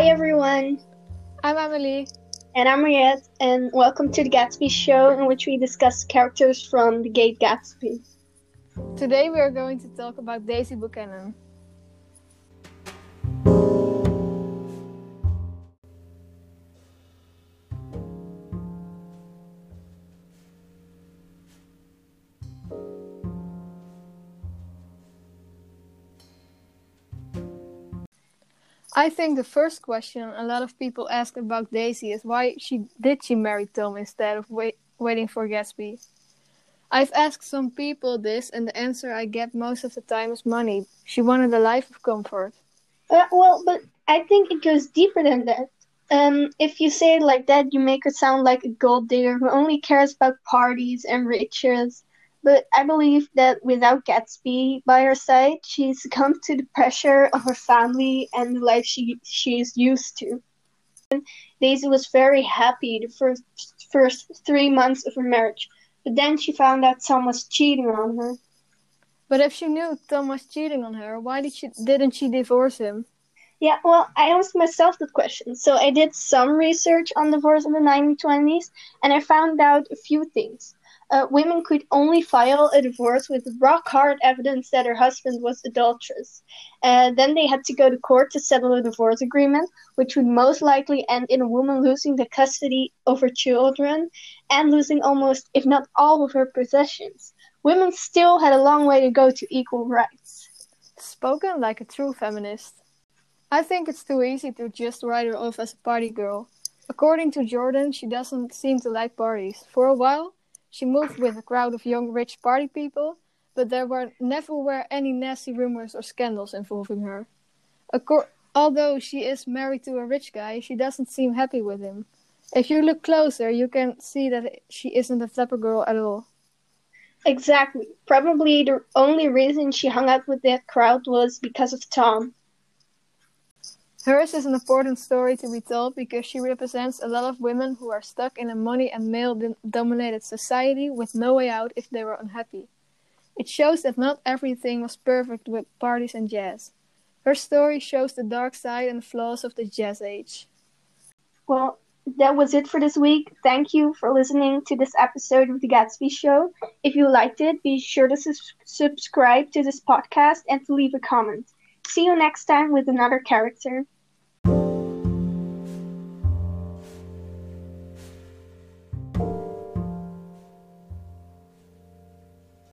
Hi, everyone. I'm Emily. And I'm Mariette, and welcome to the Gatsby Show, in which we discuss characters from The Great Gatsby. Today we are going to talk about Daisy Buchanan. I think the first question a lot of people ask about Daisy is why she did she marry Tom instead of wait, waiting for Gatsby. I've asked some people this, and the answer I get most of the time is money. She wanted a life of comfort. Uh, well, but I think it goes deeper than that. Um, if you say it like that, you make her sound like a gold digger who only cares about parties and riches. But I believe that without Gatsby by her side, she succumbed to the pressure of her family and the life she she is used to. Daisy was very happy the first first three months of her marriage, but then she found out Tom was cheating on her. But if she knew Tom was cheating on her, why did she didn't she divorce him? Yeah, well, I asked myself that question. So I did some research on divorce in the 1920s, and I found out a few things uh, women could only file a divorce with rock hard evidence that her husband was adulterous. Uh, then they had to go to court to settle a divorce agreement, which would most likely end in a woman losing the custody of her children and losing almost, if not all, of her possessions. Women still had a long way to go to equal rights. Spoken like a true feminist. I think it's too easy to just write her off as a party girl. According to Jordan, she doesn't seem to like parties. For a while, she moved with a crowd of young rich party people, but there were never were any nasty rumors or scandals involving her. Acor- although she is married to a rich guy, she doesn't seem happy with him. If you look closer, you can see that she isn't a flapper girl at all. Exactly. Probably the only reason she hung out with that crowd was because of Tom. Hers is an important story to be told because she represents a lot of women who are stuck in a money and male dominated society with no way out if they were unhappy. It shows that not everything was perfect with parties and jazz. Her story shows the dark side and flaws of the jazz age. Well, that was it for this week. Thank you for listening to this episode of The Gatsby Show. If you liked it, be sure to su- subscribe to this podcast and to leave a comment. See you next time with another character.